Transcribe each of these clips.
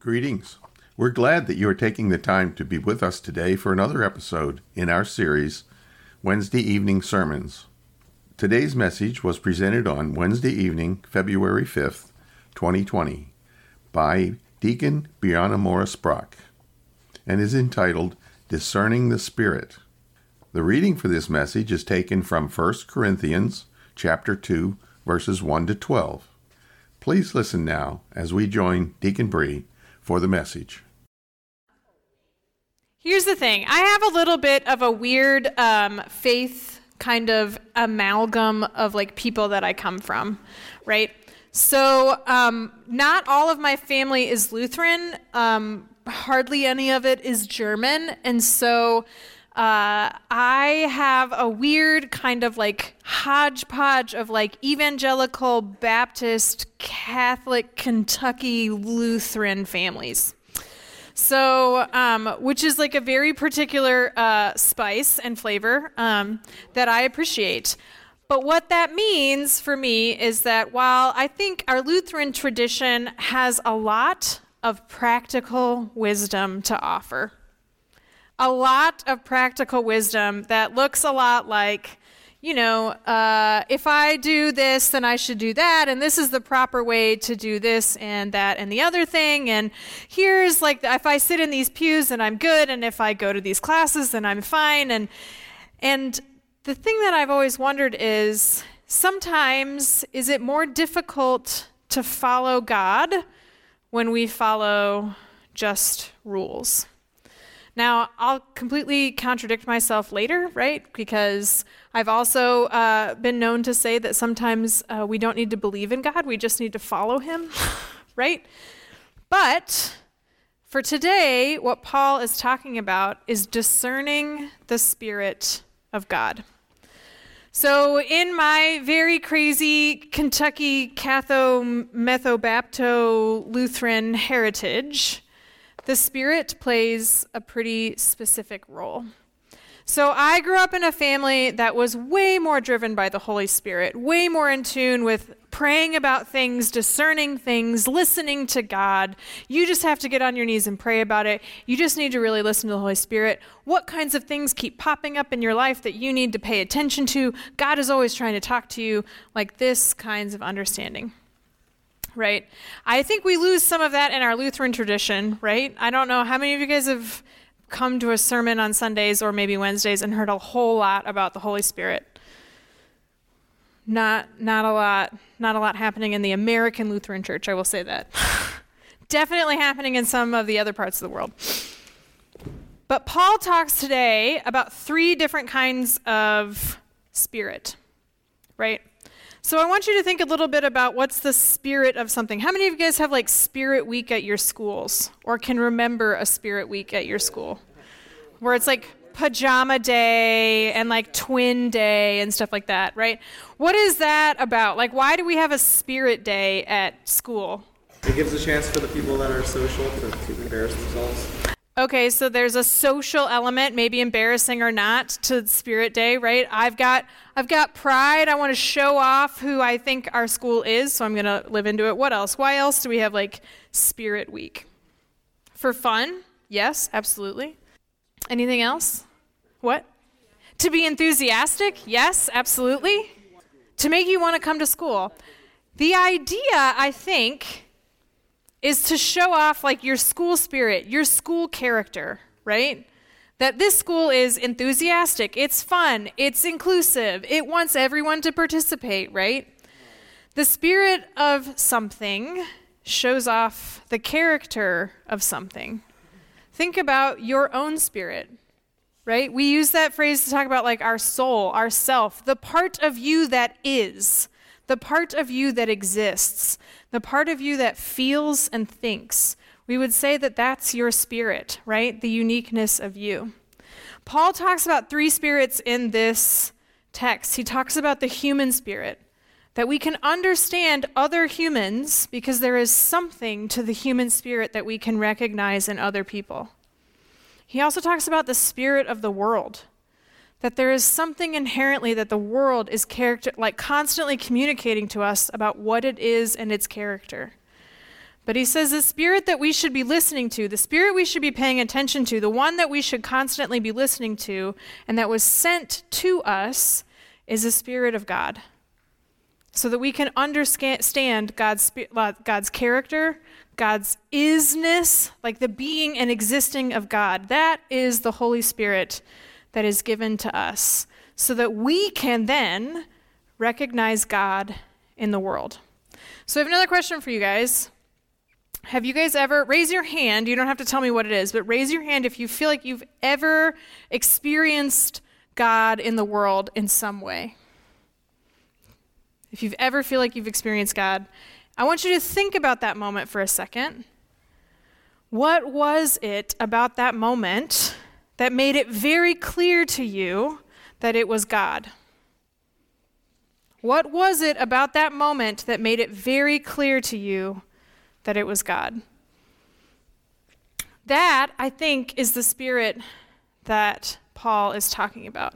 Greetings. We're glad that you are taking the time to be with us today for another episode in our series, Wednesday Evening Sermons. Today's message was presented on Wednesday evening, February 5th, 2020, by Deacon Brianna Morris Brock, and is entitled Discerning the Spirit. The reading for this message is taken from 1 Corinthians chapter 2, verses 1 to 12. Please listen now as we join Deacon Bree for the message. Here's the thing I have a little bit of a weird um, faith kind of amalgam of like people that I come from, right? So, um, not all of my family is Lutheran. Um, hardly any of it is German. And so, uh, I have a weird kind of like hodgepodge of like evangelical, Baptist, Catholic, Kentucky, Lutheran families. So, um, which is like a very particular uh, spice and flavor um, that I appreciate. But what that means for me is that while I think our Lutheran tradition has a lot of practical wisdom to offer, a lot of practical wisdom that looks a lot like, you know, uh, if I do this, then I should do that, and this is the proper way to do this and that and the other thing. And here's like, if I sit in these pews, then I'm good, and if I go to these classes, then I'm fine. And and the thing that I've always wondered is sometimes is it more difficult to follow God when we follow just rules? Now, I'll completely contradict myself later, right? Because I've also uh, been known to say that sometimes uh, we don't need to believe in God, we just need to follow Him, right? But for today, what Paul is talking about is discerning the Spirit of God. So, in my very crazy Kentucky Catho Metho Bapto Lutheran heritage, the Spirit plays a pretty specific role. So I grew up in a family that was way more driven by the Holy Spirit, way more in tune with praying about things, discerning things, listening to God. You just have to get on your knees and pray about it. You just need to really listen to the Holy Spirit. What kinds of things keep popping up in your life that you need to pay attention to? God is always trying to talk to you like this kinds of understanding right? I think we lose some of that in our Lutheran tradition, right? I don't know how many of you guys have come to a sermon on Sundays or maybe Wednesdays and heard a whole lot about the Holy Spirit. Not not a lot, not a lot happening in the American Lutheran Church, I will say that. Definitely happening in some of the other parts of the world. But Paul talks today about three different kinds of spirit, right? So I want you to think a little bit about what's the spirit of something. How many of you guys have like spirit week at your schools or can remember a spirit week at your school? Where it's like pajama day and like twin day and stuff like that, right? What is that about? Like why do we have a spirit day at school? It gives a chance for the people that are social to, to embarrass themselves. Okay, so there's a social element, maybe embarrassing or not, to Spirit Day, right? I've got I've got pride. I want to show off who I think our school is, so I'm going to live into it. What else? Why else do we have like Spirit Week? For fun? Yes, absolutely. Anything else? What? To be enthusiastic? Yes, absolutely. To make you want to come to school. The idea, I think, is to show off like your school spirit, your school character, right? That this school is enthusiastic, it's fun, it's inclusive, it wants everyone to participate, right? The spirit of something shows off the character of something. Think about your own spirit, right? We use that phrase to talk about like our soul, our self, the part of you that is, the part of you that exists, the part of you that feels and thinks, we would say that that's your spirit, right? The uniqueness of you. Paul talks about three spirits in this text. He talks about the human spirit, that we can understand other humans because there is something to the human spirit that we can recognize in other people. He also talks about the spirit of the world, that there is something inherently that the world is character like constantly communicating to us about what it is and its character. But he says the spirit that we should be listening to, the spirit we should be paying attention to, the one that we should constantly be listening to, and that was sent to us is the spirit of God. So that we can understand God's, uh, God's character, God's isness, like the being and existing of God. That is the Holy Spirit that is given to us so that we can then recognize God in the world. So I have another question for you guys. Have you guys ever, raise your hand, you don't have to tell me what it is, but raise your hand if you feel like you've ever experienced God in the world in some way. If you've ever feel like you've experienced God, I want you to think about that moment for a second. What was it about that moment that made it very clear to you that it was God? What was it about that moment that made it very clear to you that it was God. That, I think, is the spirit that Paul is talking about.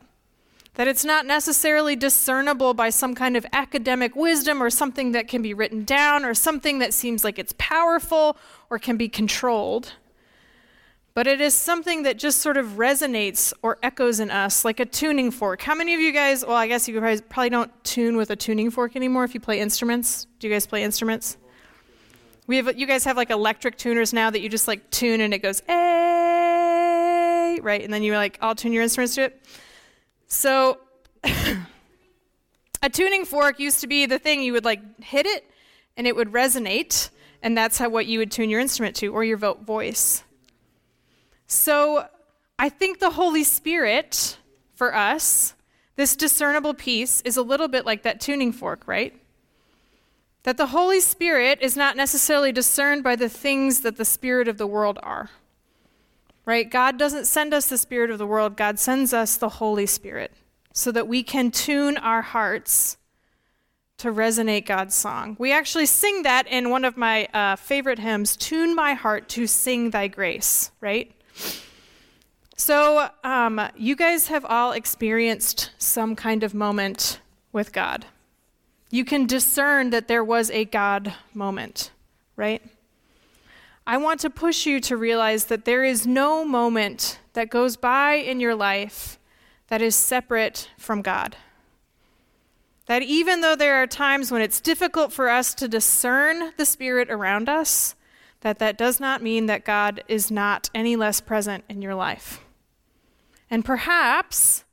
That it's not necessarily discernible by some kind of academic wisdom or something that can be written down or something that seems like it's powerful or can be controlled. But it is something that just sort of resonates or echoes in us like a tuning fork. How many of you guys, well, I guess you guys probably don't tune with a tuning fork anymore if you play instruments? Do you guys play instruments? We have you guys have like electric tuners now that you just like tune and it goes a right, and then you're like I'll tune your instruments to it. So a tuning fork used to be the thing you would like hit it and it would resonate, and that's how what you would tune your instrument to or your vo- voice. So I think the Holy Spirit for us, this discernible piece, is a little bit like that tuning fork, right? that the Holy Spirit is not necessarily discerned by the things that the Spirit of the world are. Right? God doesn't send us the Spirit of the world, God sends us the Holy Spirit so that we can tune our hearts to resonate God's song. We actually sing that in one of my uh, favorite hymns, Tune My Heart to Sing Thy Grace, right? So, um, you guys have all experienced some kind of moment with God you can discern that there was a God moment, right? I want to push you to realize that there is no moment that goes by in your life that is separate from God. That even though there are times when it's difficult for us to discern the spirit around us, that that does not mean that God is not any less present in your life. And perhaps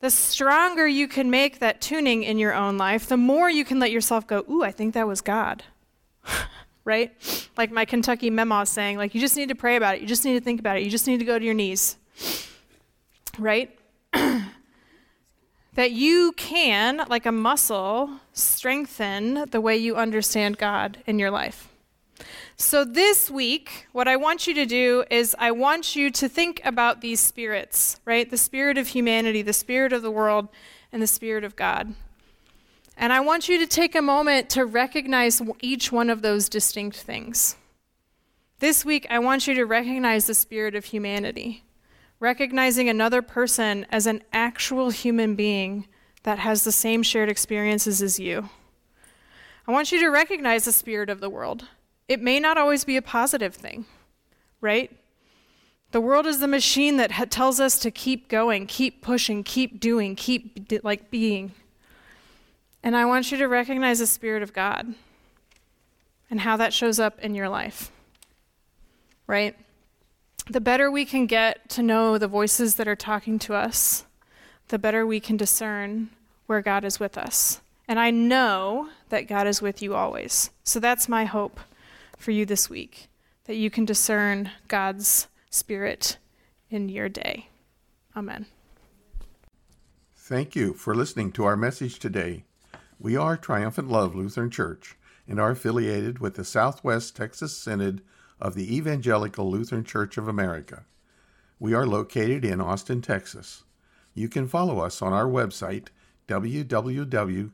the stronger you can make that tuning in your own life, the more you can let yourself go, Ooh, I think that was God. right? Like my Kentucky memo saying, like, you just need to pray about it. You just need to think about it. You just need to go to your knees. Right? that you can, like a muscle, strengthen the way you understand God in your life. So, this week, what I want you to do is I want you to think about these spirits, right? The spirit of humanity, the spirit of the world, and the spirit of God. And I want you to take a moment to recognize each one of those distinct things. This week, I want you to recognize the spirit of humanity, recognizing another person as an actual human being that has the same shared experiences as you. I want you to recognize the spirit of the world, it may not always be a positive thing, right? The world is the machine that ha- tells us to keep going, keep pushing, keep doing, keep like being. And I want you to recognize the Spirit of God and how that shows up in your life, right? The better we can get to know the voices that are talking to us, the better we can discern where God is with us. And I know that God is with you always. So that's my hope for you this week, that you can discern God's Spirit in your day. Amen. Thank you for listening to our message today. We are Triumphant Love Lutheran Church and are affiliated with the Southwest Texas Synod of the Evangelical Lutheran Church of America. We are located in Austin, Texas. You can follow us on our website, www.tllc.org.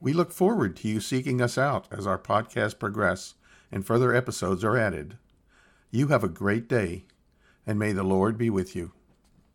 We look forward to you seeking us out as our podcast progress and further episodes are added. You have a great day, and may the Lord be with you.